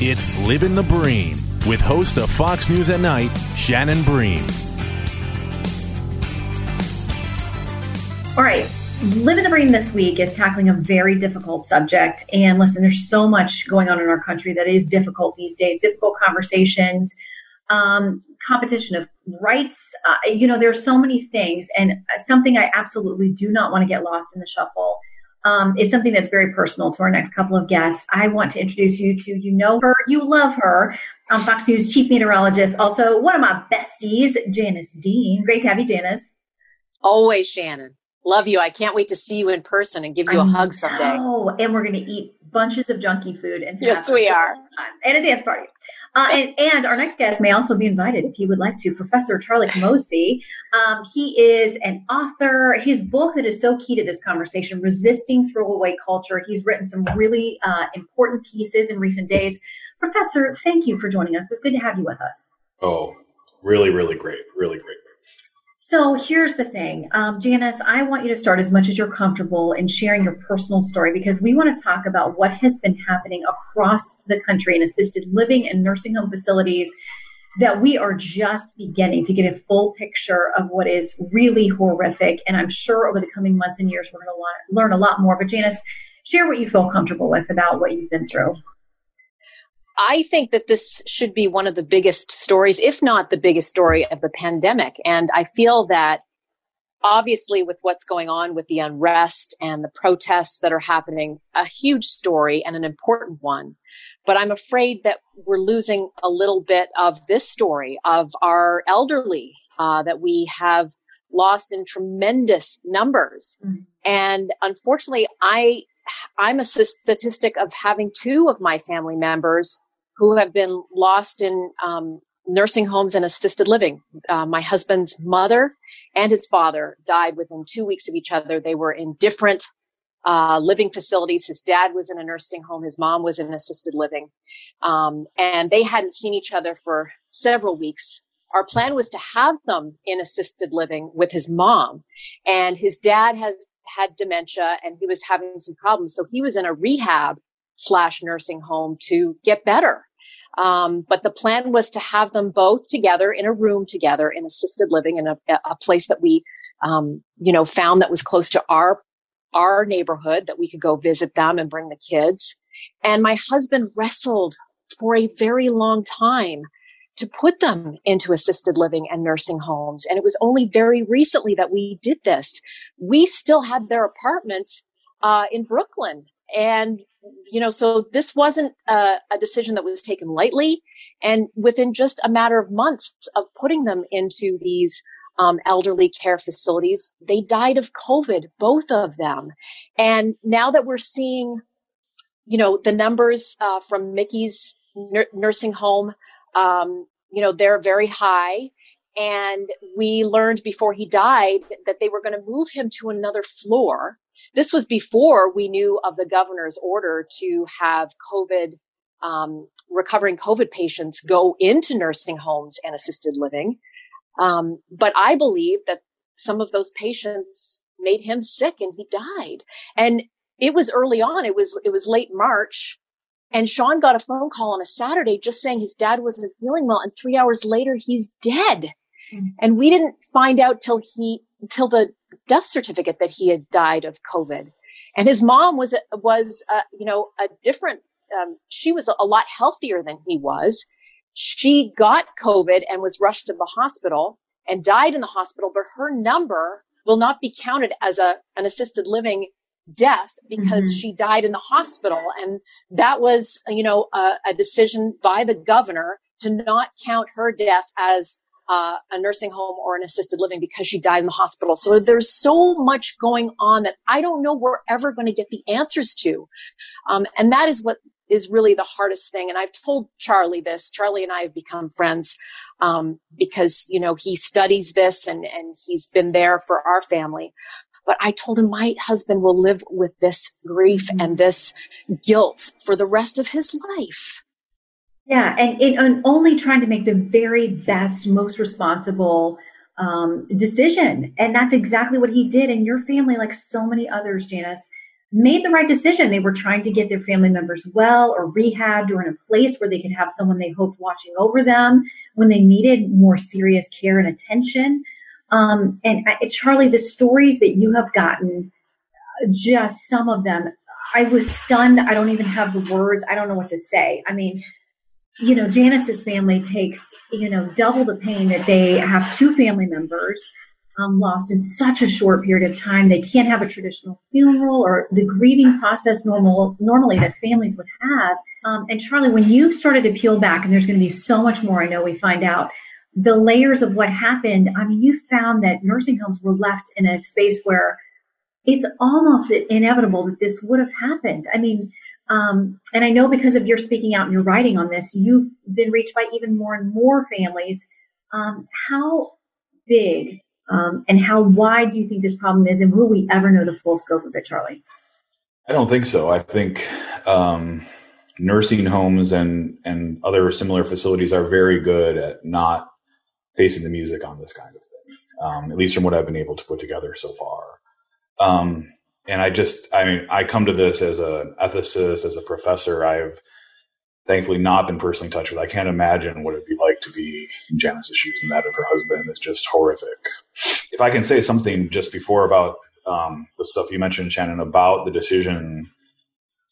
It's Living the Bream with host of Fox News at Night, Shannon Bream. All right. Living the Bream this week is tackling a very difficult subject. And listen, there's so much going on in our country that is difficult these days, difficult conversations, um, competition of rights. Uh, you know, there's so many things. And something I absolutely do not want to get lost in the shuffle um, is something that's very personal to our next couple of guests. I want to introduce you to, you know her, you love her, um, Fox News chief meteorologist, also one of my besties, Janice Dean. Great to have you, Janice. Always, Shannon. Love you. I can't wait to see you in person and give you a hug someday. Oh, and we're going to eat bunches of junky food and yes, we are, and a dance party. Uh, and, and, our next guest may also be invited if you would like to. Professor Charlie Camosy. Um, he is an author. His book that is so key to this conversation, Resisting Throwaway Culture. He's written some really uh, important pieces in recent days. Professor, thank you for joining us. It's good to have you with us. Oh, really, really great. Really great. So here's the thing, um, Janice, I want you to start as much as you're comfortable in sharing your personal story because we want to talk about what has been happening across the country in assisted living and nursing home facilities that we are just beginning to get a full picture of what is really horrific. And I'm sure over the coming months and years, we're going to learn a lot more. But Janice, share what you feel comfortable with about what you've been through. I think that this should be one of the biggest stories, if not the biggest story of the pandemic. And I feel that obviously with what's going on with the unrest and the protests that are happening, a huge story and an important one. But I'm afraid that we're losing a little bit of this story of our elderly uh, that we have lost in tremendous numbers. Mm-hmm. And unfortunately, I I'm a statistic of having two of my family members who have been lost in um, nursing homes and assisted living. Uh, my husband's mother and his father died within two weeks of each other. They were in different uh, living facilities. His dad was in a nursing home. His mom was in assisted living. Um, and they hadn't seen each other for several weeks. Our plan was to have them in assisted living with his mom. And his dad has had dementia and he was having some problems. So he was in a rehab slash nursing home to get better. Um, but the plan was to have them both together in a room together in assisted living in a, a place that we, um, you know, found that was close to our our neighborhood that we could go visit them and bring the kids. And my husband wrestled for a very long time to put them into assisted living and nursing homes. And it was only very recently that we did this. We still had their apartment uh, in Brooklyn. And you know, so this wasn't a, a, decision that was taken lightly. And within just a matter of months of putting them into these um, elderly care facilities, they died of COVID, both of them. And now that we're seeing, you know, the numbers uh, from Mickey's nursing home, um, you know, they're very high. And we learned before he died that they were going to move him to another floor this was before we knew of the governor's order to have COVID, um, recovering COVID patients go into nursing homes and assisted living. Um, but I believe that some of those patients made him sick and he died. And it was early on. It was, it was late March. And Sean got a phone call on a Saturday just saying his dad wasn't feeling well. And three hours later, he's dead. Mm-hmm. And we didn't find out till he, till the death certificate that he had died of COVID. And his mom was, was, uh, you know, a different, um, she was a lot healthier than he was. She got COVID and was rushed to the hospital and died in the hospital, but her number will not be counted as a, an assisted living death because mm-hmm. she died in the hospital. And that was, you know, a, a decision by the governor to not count her death as uh, a nursing home or an assisted living because she died in the hospital. So there's so much going on that I don't know we're ever going to get the answers to. Um, and that is what is really the hardest thing. And I've told Charlie this. Charlie and I have become friends um, because you know he studies this and and he's been there for our family. But I told him my husband will live with this grief mm-hmm. and this guilt for the rest of his life. Yeah, and, and only trying to make the very best, most responsible um, decision. And that's exactly what he did. And your family, like so many others, Janice, made the right decision. They were trying to get their family members well or rehabbed or in a place where they could have someone they hoped watching over them when they needed more serious care and attention. Um, and I, Charlie, the stories that you have gotten, just some of them, I was stunned. I don't even have the words. I don't know what to say. I mean, you know, Janice's family takes, you know, double the pain that they have two family members um, lost in such a short period of time. They can't have a traditional funeral or the grieving process normal normally that families would have. Um, and Charlie, when you've started to peel back, and there's going to be so much more, I know we find out the layers of what happened. I mean, you found that nursing homes were left in a space where it's almost inevitable that this would have happened. I mean, um, and I know because of your speaking out and your writing on this, you've been reached by even more and more families. Um, how big um, and how wide do you think this problem is, and will we ever know the full scope of it, Charlie? I don't think so. I think um, nursing homes and and other similar facilities are very good at not facing the music on this kind of thing. Um, at least from what I've been able to put together so far. And I just, I mean, I come to this as an ethicist, as a professor. I've thankfully not been personally touched with. I can't imagine what it'd be like to be in Janice's shoes and that of her husband. It's just horrific. If I can say something just before about um, the stuff you mentioned, Shannon, about the decision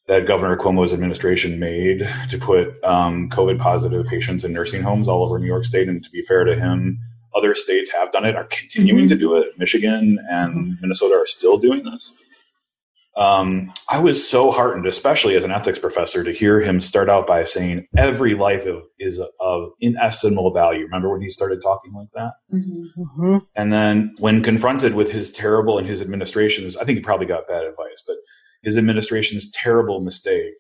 that Governor Cuomo's administration made to put um, COVID positive patients in nursing homes all over New York State. And to be fair to him, other states have done it, are continuing mm-hmm. to do it. Michigan and mm-hmm. Minnesota are still doing this um, I was so heartened, especially as an ethics professor, to hear him start out by saying every life of, is of inestimable value. Remember when he started talking like that? Mm-hmm. Mm-hmm. And then when confronted with his terrible and his administration's, I think he probably got bad advice, but his administration's terrible mistake,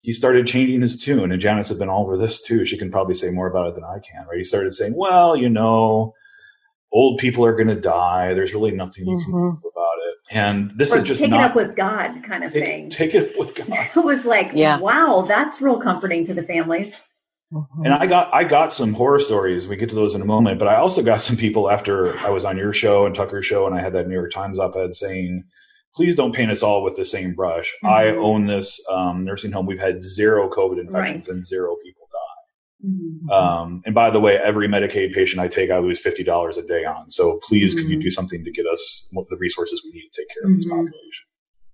he started changing his tune. And Janice had been all over this too. She can probably say more about it than I can, right? He started saying, well, you know, old people are going to die. There's really nothing you mm-hmm. can do about and this or is just take not, it up with God kind of take, thing. Take it up with God. it was like, yeah. wow, that's real comforting to the families. And I got I got some horror stories. We get to those in a moment, but I also got some people after I was on your show and Tucker's show, and I had that New York Times op-ed saying, "Please don't paint us all with the same brush." Mm-hmm. I own this um, nursing home. We've had zero COVID infections right. and zero people Mm-hmm. Um, and by the way, every Medicaid patient I take, I lose fifty dollars a day on. So please, mm-hmm. can you do something to get us the resources we need to take care of this mm-hmm. population?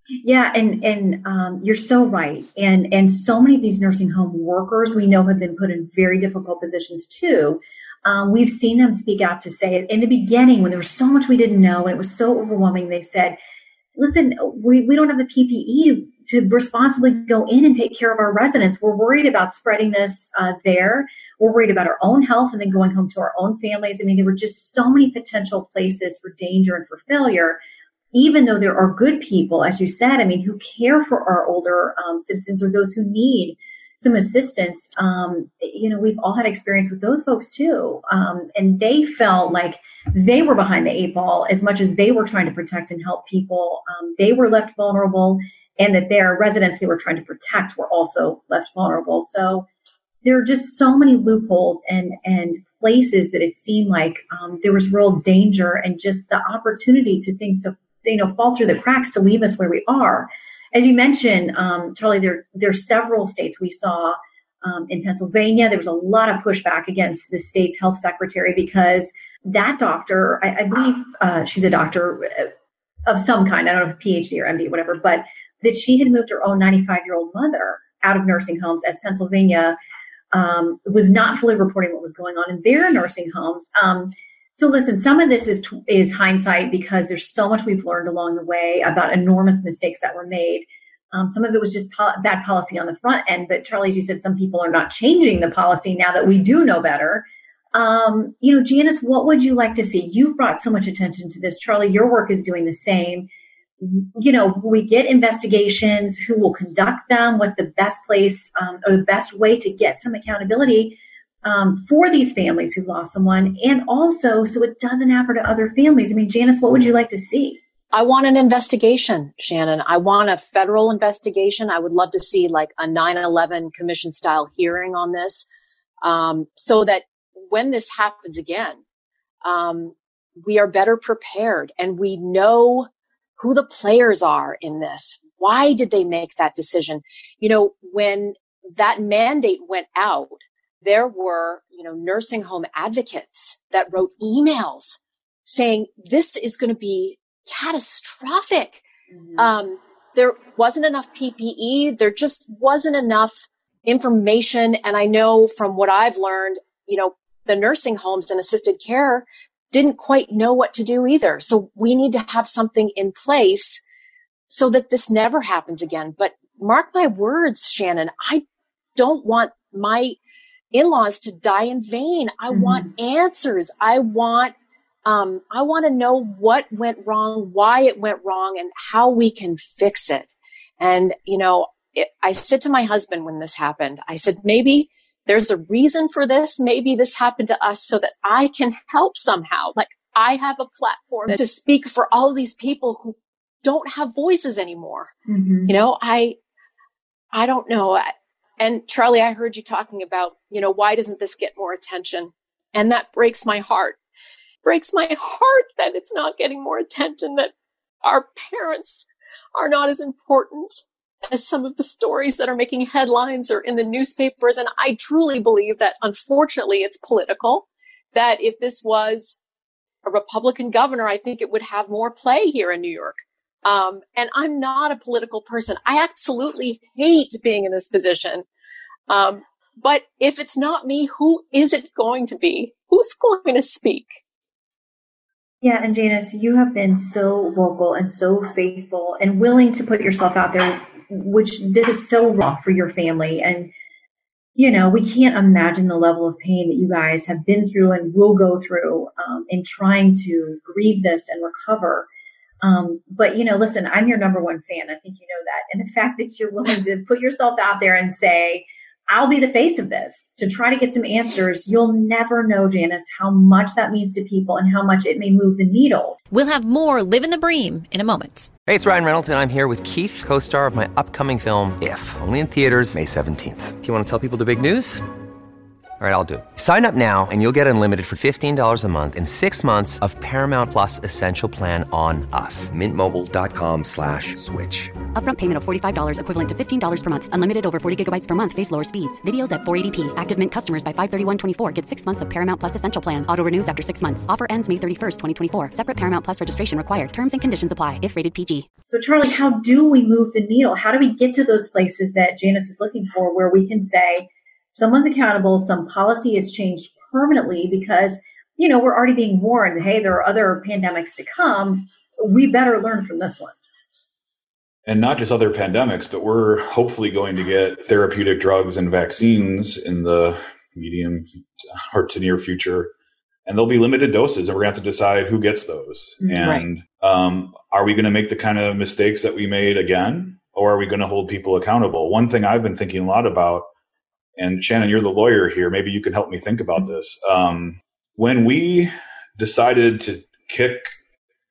Yeah, and and um, you're so right. And and so many of these nursing home workers we know have been put in very difficult positions too. Um, we've seen them speak out to say in the beginning when there was so much we didn't know and it was so overwhelming. They said, "Listen, we we don't have the PPE to responsibly go in and take care of our residents. We're worried about spreading this uh, there. We're worried about our own health and then going home to our own families. I mean, there were just so many potential places for danger and for failure. Even though there are good people, as you said, I mean, who care for our older um, citizens or those who need some assistance. Um, you know, we've all had experience with those folks too. Um, and they felt like they were behind the eight ball as much as they were trying to protect and help people. Um, they were left vulnerable and that their residents they were trying to protect were also left vulnerable. So there are just so many loopholes and and places that it seemed like um, there was real danger and just the opportunity to things to you know fall through the cracks to leave us where we are. As you mentioned, um, Charlie, there there's several states we saw um, in Pennsylvania. There was a lot of pushback against the state's health secretary because that doctor, I, I believe uh, she's a doctor uh, of some kind. I don't know if PhD or MD, or whatever, but that she had moved her own 95 year old mother out of nursing homes as Pennsylvania um, was not fully reporting what was going on in their nursing homes. Um, so listen, some of this is is hindsight because there's so much we've learned along the way about enormous mistakes that were made. Um, some of it was just po- bad policy on the front end, but Charlie, as you said, some people are not changing the policy now that we do know better. Um, you know, Janice, what would you like to see? You've brought so much attention to this. Charlie, your work is doing the same you know, we get investigations, who will conduct them, what's the best place um, or the best way to get some accountability um, for these families who've lost someone, and also so it doesn't happen to other families. I mean, Janice, what would you like to see? I want an investigation, Shannon. I want a federal investigation. I would love to see like a 9 11 commission style hearing on this um, so that when this happens again, um, we are better prepared and we know who the players are in this. Why did they make that decision? You know, when that mandate went out, there were, you know, nursing home advocates that wrote emails saying this is going to be catastrophic. Mm-hmm. Um, there wasn't enough PPE. There just wasn't enough information. And I know from what I've learned, you know, the nursing homes and assisted care didn't quite know what to do either. So we need to have something in place so that this never happens again. But mark my words, Shannon, I don't want my in-laws to die in vain. I mm-hmm. want answers. I want um, I want to know what went wrong, why it went wrong, and how we can fix it. And you know, it, I said to my husband when this happened, I said maybe there's a reason for this. Maybe this happened to us so that I can help somehow. Like I have a platform to speak for all these people who don't have voices anymore. Mm-hmm. You know, I I don't know. And Charlie, I heard you talking about, you know, why doesn't this get more attention? And that breaks my heart. Breaks my heart that it's not getting more attention, that our parents are not as important as some of the stories that are making headlines or in the newspapers. And I truly believe that unfortunately it's political, that if this was a Republican governor, I think it would have more play here in New York. Um, and I'm not a political person. I absolutely hate being in this position. Um, but if it's not me, who is it going to be? Who's going to speak? Yeah, and Janice, you have been so vocal and so faithful and willing to put yourself out there, which this is so raw for your family. And, you know, we can't imagine the level of pain that you guys have been through and will go through um, in trying to grieve this and recover. Um, but you know, listen, I'm your number one fan. I think you know that. And the fact that you're willing to put yourself out there and say, I'll be the face of this to try to get some answers. You'll never know, Janice, how much that means to people and how much it may move the needle. We'll have more Living the Bream in a moment. Hey, it's Ryan Reynolds, and I'm here with Keith, co star of my upcoming film, If, only in theaters, May 17th. Do you want to tell people the big news? All right, I'll do it. Sign up now and you'll get unlimited for $15 a month in six months of Paramount Plus Essential Plan on us. Mintmobile.com slash switch. Upfront payment of $45 equivalent to $15 per month. Unlimited over 40 gigabytes per month. Face lower speeds. Videos at 480p. Active Mint customers by 531.24 get six months of Paramount Plus Essential Plan. Auto renews after six months. Offer ends May 31st, 2024. Separate Paramount Plus registration required. Terms and conditions apply if rated PG. So, Charlie, how do we move the needle? How do we get to those places that Janice is looking for where we can say, someone's accountable, some policy is changed permanently because, you know, we're already being warned, hey, there are other pandemics to come. We better learn from this one. And not just other pandemics, but we're hopefully going to get therapeutic drugs and vaccines in the medium or to near future. And there'll be limited doses, and we're going to have to decide who gets those. Mm-hmm. And right. um, are we going to make the kind of mistakes that we made again, or are we going to hold people accountable? One thing I've been thinking a lot about and Shannon, you're the lawyer here. Maybe you can help me think about this. Um, when we decided to kick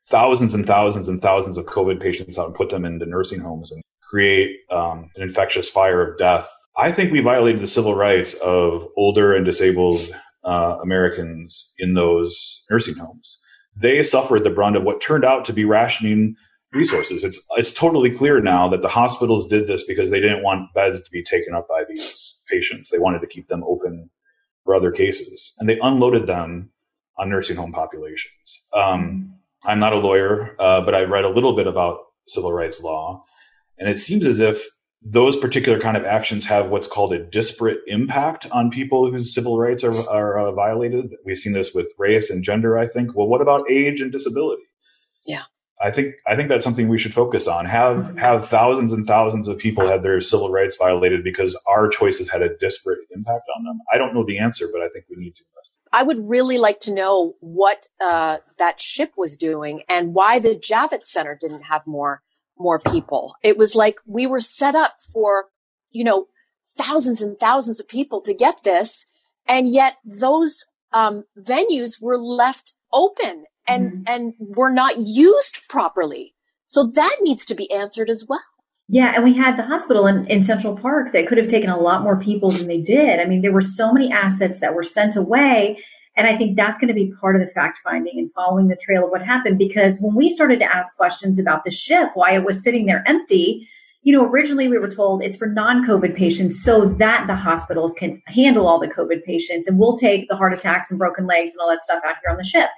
thousands and thousands and thousands of COVID patients out and put them into nursing homes and create um, an infectious fire of death, I think we violated the civil rights of older and disabled uh, Americans in those nursing homes. They suffered the brunt of what turned out to be rationing resources. It's it's totally clear now that the hospitals did this because they didn't want beds to be taken up by these patients. They wanted to keep them open for other cases, and they unloaded them on nursing home populations. Um, I'm not a lawyer, uh, but I've read a little bit about civil rights law, and it seems as if those particular kind of actions have what's called a disparate impact on people whose civil rights are, are uh, violated. We've seen this with race and gender, I think. Well, what about age and disability? Yeah. I think I think that's something we should focus on. Have mm-hmm. have thousands and thousands of people had their civil rights violated because our choices had a disparate impact on them. I don't know the answer, but I think we need to invest. I would really like to know what uh, that ship was doing and why the Javits Center didn't have more more people. It was like we were set up for, you know, thousands and thousands of people to get this, and yet those um, venues were left open and mm-hmm. and were not used properly. So that needs to be answered as well. Yeah, and we had the hospital in, in Central Park that could have taken a lot more people than they did. I mean, there were so many assets that were sent away. And I think that's going to be part of the fact finding and following the trail of what happened. Because when we started to ask questions about the ship, why it was sitting there empty, you know, originally we were told it's for non COVID patients so that the hospitals can handle all the COVID patients and we'll take the heart attacks and broken legs and all that stuff out here on the ship.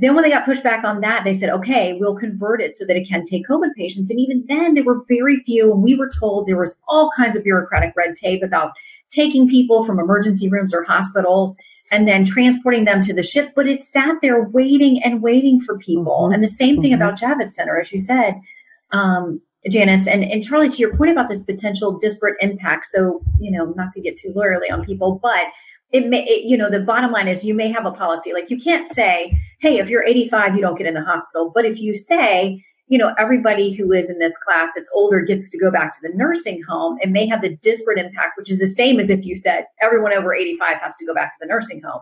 Then when they got pushed back on that, they said, okay, we'll convert it so that it can take COVID patients. And even then there were very few. And we were told there was all kinds of bureaucratic red tape about taking people from emergency rooms or hospitals and then transporting them to the ship. But it sat there waiting and waiting for people. Mm-hmm. And the same thing mm-hmm. about Javits Center, as you said, um, Janice. And, and Charlie, to your point about this potential disparate impact. So, you know, not to get too lawyerly on people, but it may, it, you know, the bottom line is you may have a policy. Like you can't say, hey, if you're 85, you don't get in the hospital. But if you say, you know, everybody who is in this class that's older gets to go back to the nursing home, it may have the disparate impact, which is the same as if you said everyone over 85 has to go back to the nursing home.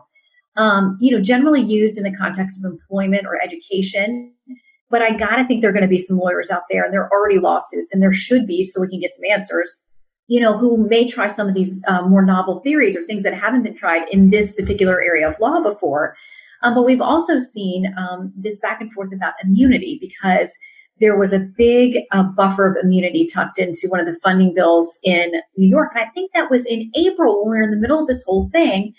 Um, you know, generally used in the context of employment or education. But I gotta think there are to be some lawyers out there, and there are already lawsuits, and there should be, so we can get some answers you know, who may try some of these um, more novel theories or things that haven't been tried in this particular area of law before. Um, but we've also seen um, this back and forth about immunity because there was a big uh, buffer of immunity tucked into one of the funding bills in New York. And I think that was in April when we were in the middle of this whole thing.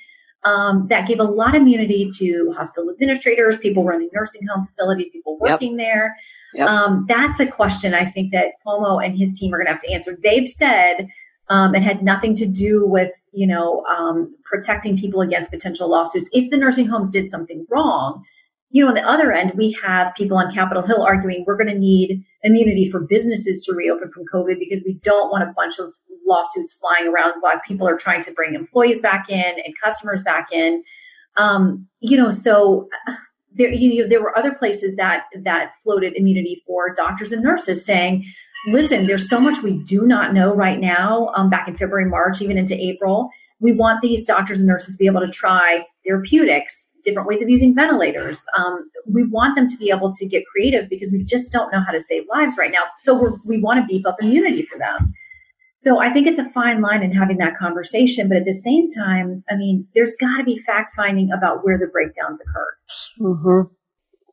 Um, that gave a lot of immunity to hospital administrators, people running nursing home facilities, people working yep. there. Yep. Um, that's a question I think that Cuomo and his team are going to have to answer. They've said um, it had nothing to do with you know um, protecting people against potential lawsuits. If the nursing homes did something wrong, you know, on the other end, we have people on Capitol Hill arguing we're going to need immunity for businesses to reopen from COVID because we don't want a bunch of lawsuits flying around while people are trying to bring employees back in and customers back in. Um, you know, so there you know, there were other places that that floated immunity for doctors and nurses saying listen there's so much we do not know right now um, back in february march even into april we want these doctors and nurses to be able to try therapeutics different ways of using ventilators um, we want them to be able to get creative because we just don't know how to save lives right now so we want to beef up immunity for them so I think it's a fine line in having that conversation. But at the same time, I mean, there's got to be fact finding about where the breakdowns occur. Mm-hmm.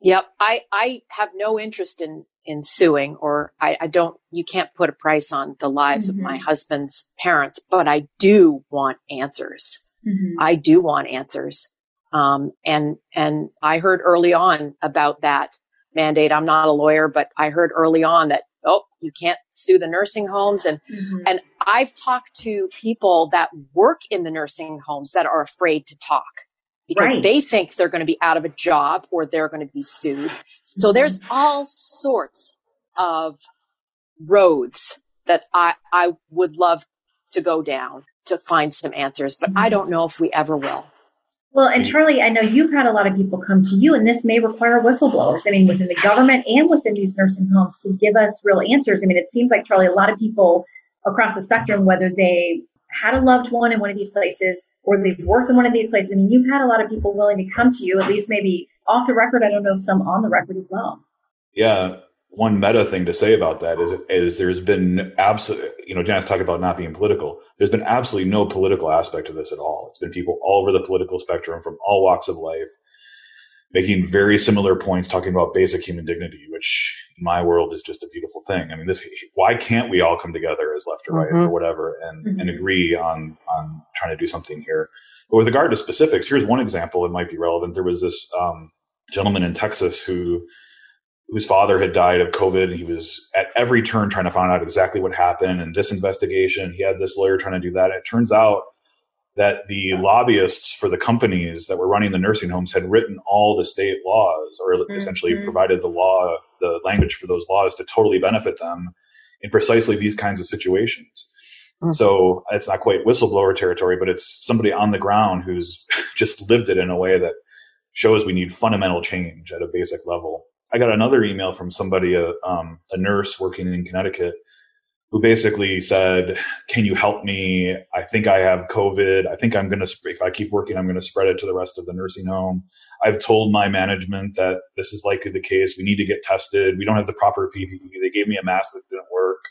Yep. I, I have no interest in, in suing or I, I don't, you can't put a price on the lives mm-hmm. of my mm-hmm. husband's parents, but I do want answers. Mm-hmm. I do want answers. Um, and, and I heard early on about that mandate. I'm not a lawyer, but I heard early on that oh, you can't sue the nursing homes. And, mm-hmm. and I've talked to people that work in the nursing homes that are afraid to talk because right. they think they're going to be out of a job or they're going to be sued. So mm-hmm. there's all sorts of roads that I, I would love to go down to find some answers, but mm-hmm. I don't know if we ever will. Well, and Charlie, I know you've had a lot of people come to you, and this may require whistleblowers. I mean, within the government and within these nursing homes to give us real answers. I mean, it seems like, Charlie, a lot of people across the spectrum, whether they had a loved one in one of these places or they've worked in one of these places, I mean, you've had a lot of people willing to come to you, at least maybe off the record. I don't know if some on the record as well. Yeah one meta thing to say about that is is there's been absolutely you know Janice talked about not being political. There's been absolutely no political aspect to this at all. It's been people all over the political spectrum from all walks of life making very similar points, talking about basic human dignity, which in my world is just a beautiful thing. I mean, this why can't we all come together as left or right mm-hmm. or whatever and mm-hmm. and agree on on trying to do something here. But with regard to specifics, here's one example that might be relevant. There was this um, gentleman in Texas who whose father had died of COVID. And he was at every turn trying to find out exactly what happened. And this investigation, he had this lawyer trying to do that. It turns out that the lobbyists for the companies that were running the nursing homes had written all the state laws or mm-hmm. essentially provided the law, the language for those laws to totally benefit them in precisely these kinds of situations. Mm-hmm. So it's not quite whistleblower territory, but it's somebody on the ground who's just lived it in a way that shows we need fundamental change at a basic level. I got another email from somebody, a, um, a nurse working in Connecticut, who basically said, "Can you help me? I think I have COVID. I think I'm going to if I keep working, I'm going to spread it to the rest of the nursing home. I've told my management that this is likely the case. We need to get tested. We don't have the proper PPE. They gave me a mask that didn't work.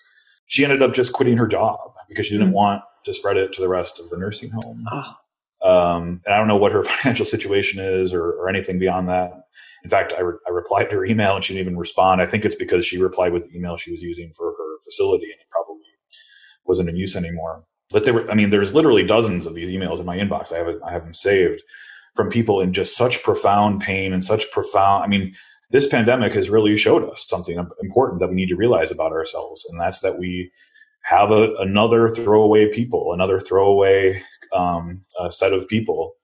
She ended up just quitting her job because she didn't mm-hmm. want to spread it to the rest of the nursing home. Oh. Um, and I don't know what her financial situation is or, or anything beyond that. In fact, I, re- I, replied to her email and she didn't even respond. I think it's because she replied with the email she was using for her facility and it probably wasn't in use anymore. But there were, I mean, there's literally dozens of these emails in my inbox. I have, it, I have them saved from people in just such profound pain and such profound, I mean, this pandemic has really showed us something important that we need to realize about ourselves. And that's that we have a, another throwaway people, another throwaway um, set of people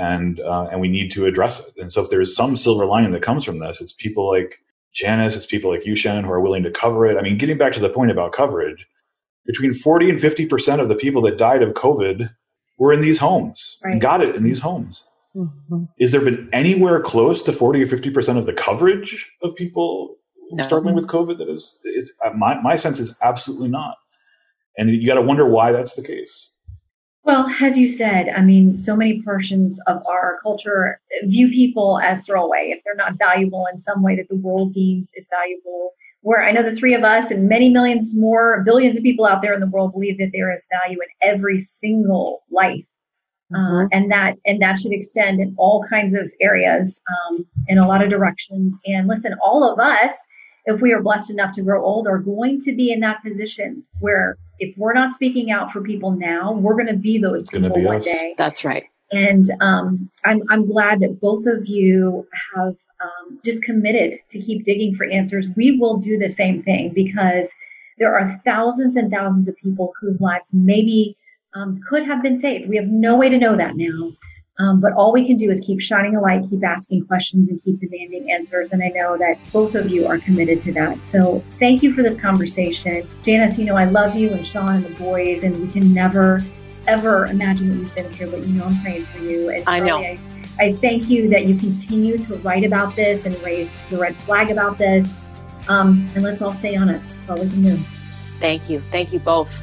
and uh, and we need to address it. And so, if there's some silver lining that comes from this, it's people like Janice, it's people like you, Shannon, who are willing to cover it. I mean, getting back to the point about coverage, between 40 and 50 percent of the people that died of COVID were in these homes right. and got it in these homes. Mm-hmm. Is there been anywhere close to 40 or 50 percent of the coverage of people no. struggling with COVID? That is, uh, my my sense is absolutely not. And you got to wonder why that's the case. Well, as you said, I mean, so many portions of our culture view people as throwaway if they're not valuable in some way that the world deems is valuable. Where I know the three of us and many millions more, billions of people out there in the world believe that there is value in every single life. Mm-hmm. Uh, and that and that should extend in all kinds of areas um, in a lot of directions and listen all of us if we are blessed enough to grow old, are going to be in that position where if we're not speaking out for people now, we're going to be those it's people one us. day. That's right. And um, I'm, I'm glad that both of you have um, just committed to keep digging for answers. We will do the same thing because there are thousands and thousands of people whose lives maybe um, could have been saved. We have no way to know that now. Um, but all we can do is keep shining a light, keep asking questions, and keep demanding answers. And I know that both of you are committed to that. So thank you for this conversation. Janice, you know, I love you and Sean and the boys, and we can never, ever imagine that you've been here, but you know, I'm praying for you. And I know. I, I thank you that you continue to write about this and raise the red flag about this. Um, and let's all stay on it. That's all we can do. Thank you. Thank you both.